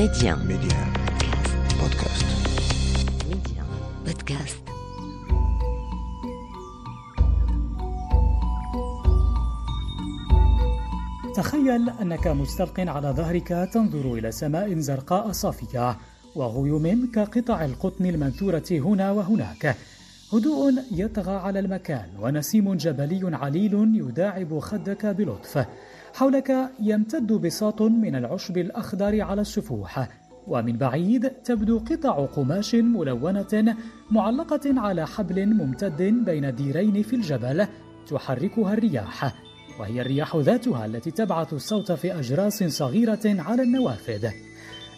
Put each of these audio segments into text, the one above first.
Média. Média. Podcast. Média. Podcast. تخيل أنك مستلق على ظهرك تنظر إلى سماء زرقاء صافية وغيوم كقطع القطن المنثورة هنا وهناك هدوء يطغى على المكان ونسيم جبلي عليل يداعب خدك بلطف حولك يمتد بساط من العشب الأخضر على السفوح ومن بعيد تبدو قطع قماش ملونة معلقة على حبل ممتد بين ديرين في الجبل تحركها الرياح وهي الرياح ذاتها التي تبعث الصوت في أجراس صغيرة على النوافذ.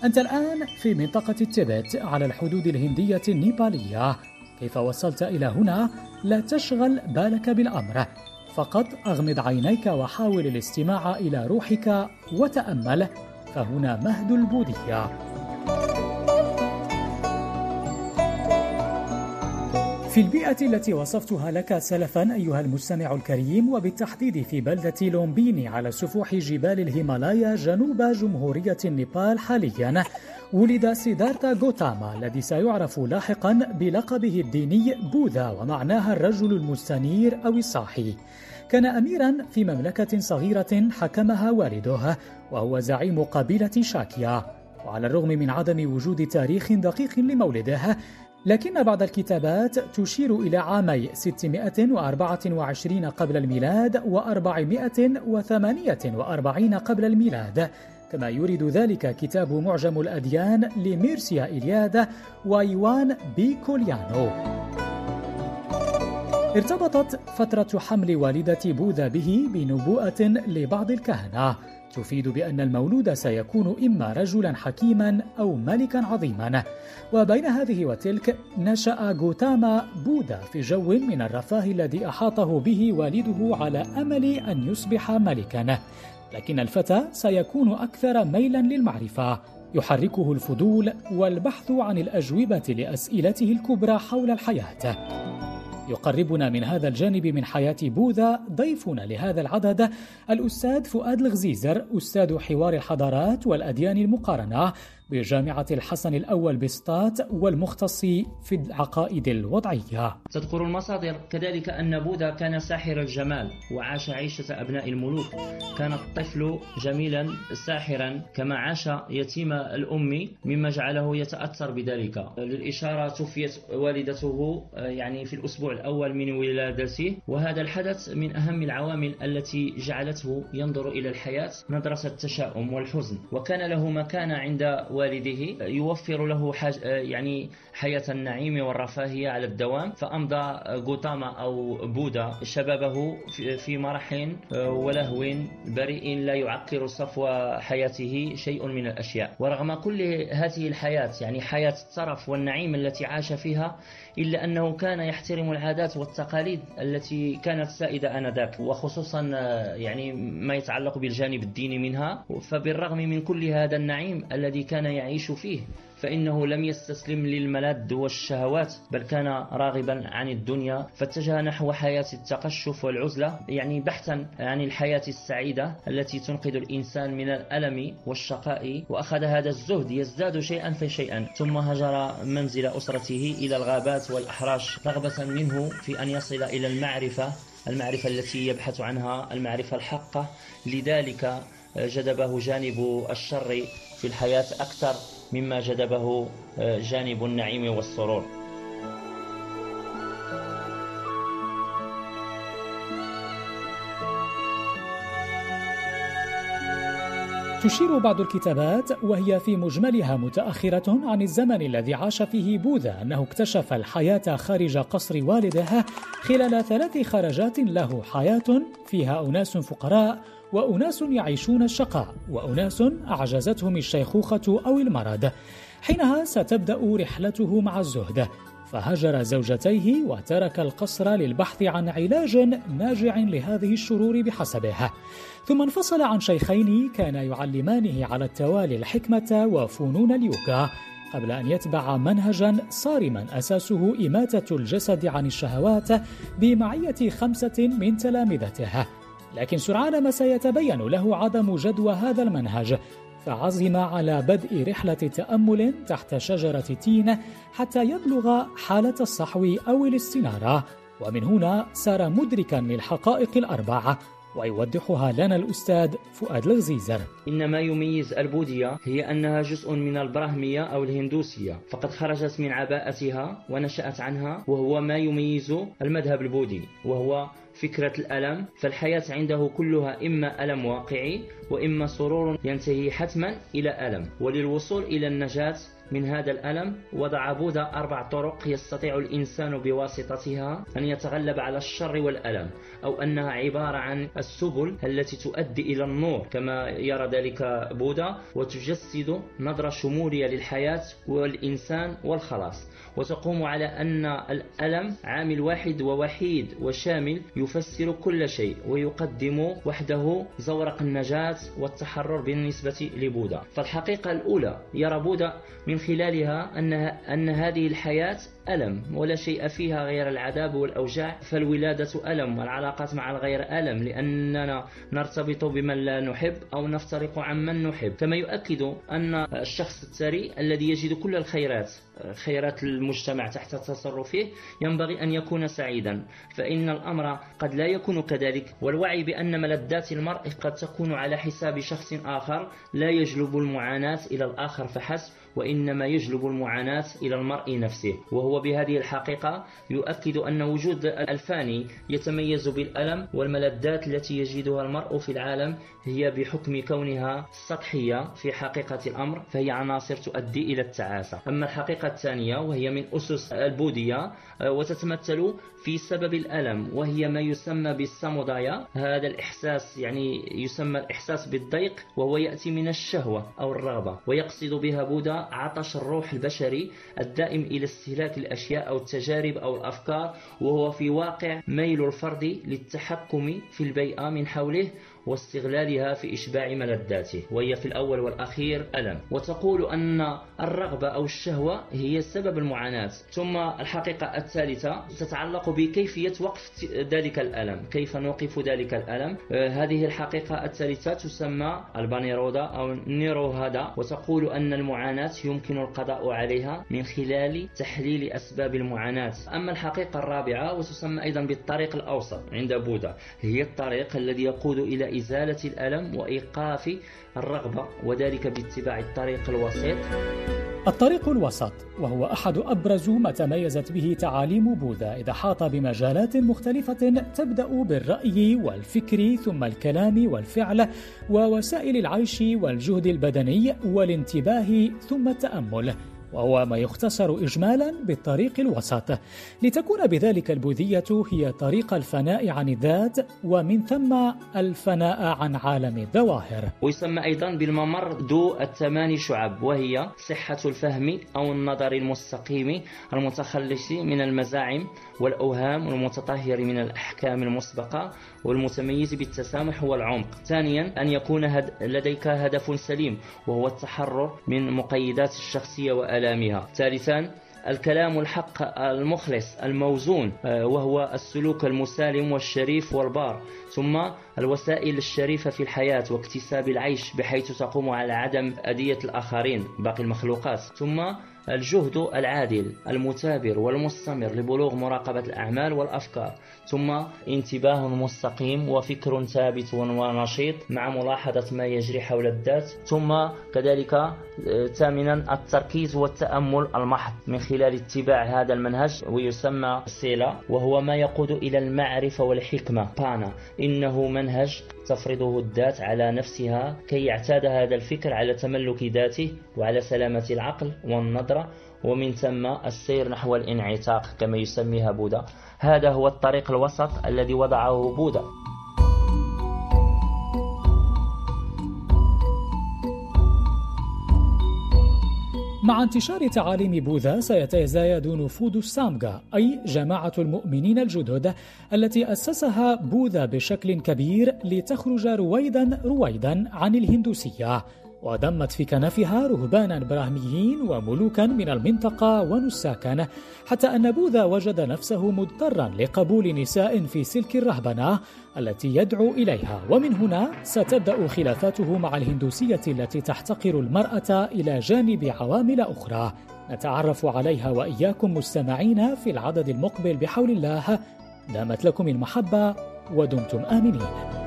أنت الآن في منطقة التبت على الحدود الهندية النيبالية. كيف وصلت إلى هنا؟ لا تشغل بالك بالأمر. فقط أغمض عينيك وحاول الاستماع إلى روحك وتأمل فهنا مهد البوذية في البيئة التي وصفتها لك سلفا أيها المستمع الكريم وبالتحديد في بلدة لومبيني على سفوح جبال الهيمالايا جنوب جمهورية النيبال حاليا. ولد سيدارتا غوتاما الذي سيعرف لاحقا بلقبه الديني بوذا ومعناها الرجل المستنير أو الصاحي. كان أميرا في مملكة صغيرة حكمها والده وهو زعيم قبيلة شاكيا. وعلى الرغم من عدم وجود تاريخ دقيق لمولده لكن بعض الكتابات تشير إلى عامي 624 قبل الميلاد و448 قبل الميلاد. كما يريد ذلك كتاب معجم الأديان لميرسيا إليادا وإيوان بيكوليانو. ارتبطت فترة حمل والدة بوذا به بنبوءة لبعض الكهنة. تفيد بأن المولود سيكون إما رجلا حكيما أو ملكا عظيما. وبين هذه وتلك نشأ غوتاما بوذا في جو من الرفاه الذي أحاطه به والده على أمل أن يصبح ملكا. لكن الفتى سيكون أكثر ميلا للمعرفة. يحركه الفضول والبحث عن الأجوبة لأسئلته الكبرى حول الحياة. يقربنا من هذا الجانب من حياة بوذا ضيفنا لهذا العدد الأستاذ فؤاد الغزيزر أستاذ حوار الحضارات والأديان المقارنة. بجامعة الحسن الأول بسطات والمختص في العقائد الوضعية. تذكر المصادر كذلك أن بوذا كان ساحر الجمال وعاش عيشة أبناء الملوك. كان الطفل جميلا ساحرا كما عاش يتيم الأم مما جعله يتأثر بذلك. للإشارة توفيت والدته يعني في الأسبوع الأول من ولادته. وهذا الحدث من أهم العوامل التي جعلته ينظر إلى الحياة نظرة التشاؤم والحزن. وكان له مكانة عند والده يوفر له حاج يعني حياة النعيم والرفاهية على الدوام. فأمضى غوتاما أو بودا شبابه في مرح ولهو بريء لا يعكر صفو حياته شيء من الأشياء. ورغم كل هذه الحياة يعني حياة الترف والنعيم التي عاش فيها إلا أنه كان يحترم العادات والتقاليد التي كانت سائدة آنذاك وخصوصا يعني ما يتعلق بالجانب الديني منها. فبالرغم من كل هذا النعيم الذي كان يعيش فيه فإنه لم يستسلم للملذ والشهوات بل كان راغبا عن الدنيا فاتجه نحو حياة التقشف والعزلة يعني بحثا عن الحياة السعيدة التي تنقذ الإنسان من الألم والشقاء. وأخذ هذا الزهد يزداد شيئا فشيئا ثم هجر منزل أسرته إلى الغابات والأحراش رغبة منه في أن يصل إلى المعرفة المعرفة التي يبحث عنها المعرفة الحقة. لذلك جذبه جانب الشر في الحياة أكثر. مما جذبه جانب النعيم والسرور. تشير بعض الكتابات وهي في مجملها متأخرة عن الزمن الذي عاش فيه بوذا أنه اكتشف الحياة خارج قصر والده خلال ثلاث خرجات له حياة فيها أناس فقراء وأناس يعيشون الشقاء وأناس أعجزتهم الشيخوخة أو المرض. حينها ستبدأ رحلته مع الزهد. فهجر زوجتيه وترك القصر للبحث عن علاج ناجع لهذه الشرور بحسبه. ثم انفصل عن شيخين كان يعلمانه على التوالي الحكمة وفنون اليوغا قبل أن يتبع منهجا صارما أساسه إماتة الجسد عن الشهوات بمعية خمسة من تلامذته. لكن سرعان ما سيتبين له عدم جدوى هذا المنهج فعزم على بدء رحلة تأمل تحت شجرة تين حتى يبلغ حالة الصحو أو الاستنارة. ومن هنا صار مدركا للحقائق الأربعة. ويوضحها لنا الأستاذ فؤاد الغزيزر إن ما يميز البوذية هي أنها جزء من البراهمية أو الهندوسية فقد خرجت من عباءتها ونشأت عنها وهو ما يميز المذهب البوذي وهو فكرة الألم فالحياة عنده كلها إما ألم واقعي وإما سرور ينتهي حتما إلى ألم وللوصول إلى النجاة من هذا الألم وضع بوذا أربع طرق يستطيع الإنسان بواسطتها أن يتغلب على الشر والألم أو أنها عبارة عن السبل التي تؤدي إلى النور كما يرى ذلك بوذا وتجسد نظرة شمولية للحياة والإنسان والخلاص. وتقوم على أن الألم عامل واحد ووحيد وشامل يفسر كل شيء ويقدم وحده زورق النجاة والتحرر بالنسبة لبوذا. فالحقيقة الأولى يرى بوذا من خلالها أن, أن هذه الحياة ألم ولا شيء فيها غير العذاب والأوجاع فالولادة ألم والعلاقات مع الغير ألم لأننا نرتبط بمن لا نحب أو نفترق عن من نحب. كما يؤكد أن الشخص الثري الذي يجد كل الخيرات خيرات المجتمع تحت تصرفه ينبغي أن يكون سعيدا. فإن الأمر قد لا يكون كذلك والوعي بأن ملذات المرء قد تكون على حساب شخص آخر لا يجلب المعاناة إلى الآخر فحسب وإنما يجلب المعاناة إلى المرء نفسه وهو بهذه الحقيقة يؤكد أن وجود الفاني يتميز بالألم والملذات التي يجدها المرء في العالم هي بحكم كونها سطحية في حقيقة الأمر فهي عناصر تؤدي إلى التعاسة. أما الحقيقة الثانية وهي من أسس البوذية وتتمثل في سبب الألم وهي ما يسمى بالسامودايا هذا الإحساس يعني يسمى الإحساس بالضيق وهو يأتي من الشهوة أو الرغبة ويقصد بها بوذا عطش الروح البشري الدائم إلى استهلاك الأشياء أو التجارب أو الأفكار وهو في واقع ميل الفرد للتحكم في البيئة من حوله واستغلالها في إشباع ملذاته وهي في الأول والأخير ألم. وتقول أن الرغبة أو الشهوة هي سبب المعاناة. ثم الحقيقة الثالثة تتعلق بكيفية وقف ذلك الألم. كيف نوقف ذلك الألم؟ آه، هذه الحقيقة الثالثة تسمى البانيرودا أو نيروهادا وتقول أن المعاناة يمكن القضاء عليها من خلال تحليل أسباب المعاناة. أما الحقيقة الرابعة وتسمى أيضا بالطريق الأوسط عند بوذا هي الطريق الذي يقود إلى إزالة الألم وإيقاف الرغبة وذلك باتباع الطريق الوسيط. الطريق الوسط وهو أحد أبرز ما تميزت به تعاليم بوذا إذا حاط بمجالات مختلفة تبدأ بالرأي والفكر ثم الكلام والفعل ووسائل العيش والجهد البدني والانتباه ثم التأمل. وهو ما يختصر إجمالا بالطريق الوسط. لتكون بذلك البوذية هي طريق الفناء عن الذات ومن ثم الفناء عن عالم الظواهر. ويسمى أيضا بالممر ذو الثمان شعب وهي صحة الفهم أو النظر المستقيم المتخلص من المزاعم والأوهام والمتطهر من الأحكام المسبقة والمتميز بالتسامح والعمق. ثانيا أن يكون. لديك هدف سليم وهو التحرر من مقيدات الشخصية وآلامها ثالثا الكلام الحق المخلص الموزون آه، وهو السلوك المسالم والشريف والبار. ثم الوسائل الشريفة في الحياة واكتساب العيش بحيث تقوم على عدم أذية الآخرين باقي المخلوقات. ثم الجهد العادل المثابر والمستمر لبلوغ مراقبة الأعمال والأفكار ثم انتباه مستقيم وفكر ثابت ونشيط مع ملاحظة ما يجري حول الذات ثم كذلك آه، ثامنا التركيز والتأمل المحض من خلال اتباع هذا المنهج ويسمى سيلا وهو ما يقود إلى المعرفة والحكمة. بانا إنه منهج تفرضه الذات على نفسها كي يعتاد هذا الفكر على تملك ذاته وعلى سلامة العقل والنظرة ومن ثم السير نحو الانعتاق كما يسميها بوذا هذا هو الطريق الوسط الذي وضعه بوذا انتشار تعاليم بوذا سيتزايد نفوذ السامغا أي جماعة المؤمنين الجدد التي أسسها بوذا بشكل كبير لتخرج رويدا رويدا عن الهندوسية. وضمت في كنفها رهبانا براهميين وملوكا من المنطقة ونساكا حتى أن بوذا وجد نفسه مضطرا لقبول نساء في سلك الرهبنة التي يدعو إليها. ومن هنا ستبدأ خلافاته مع الهندوسية التي تحتقر المرأة إلى جانب عوامل أخرى. نتعرف عليها وإياكم مستمعين في العدد المقبل بحول الله. دامت لكم المحبة ودمتم آمنين.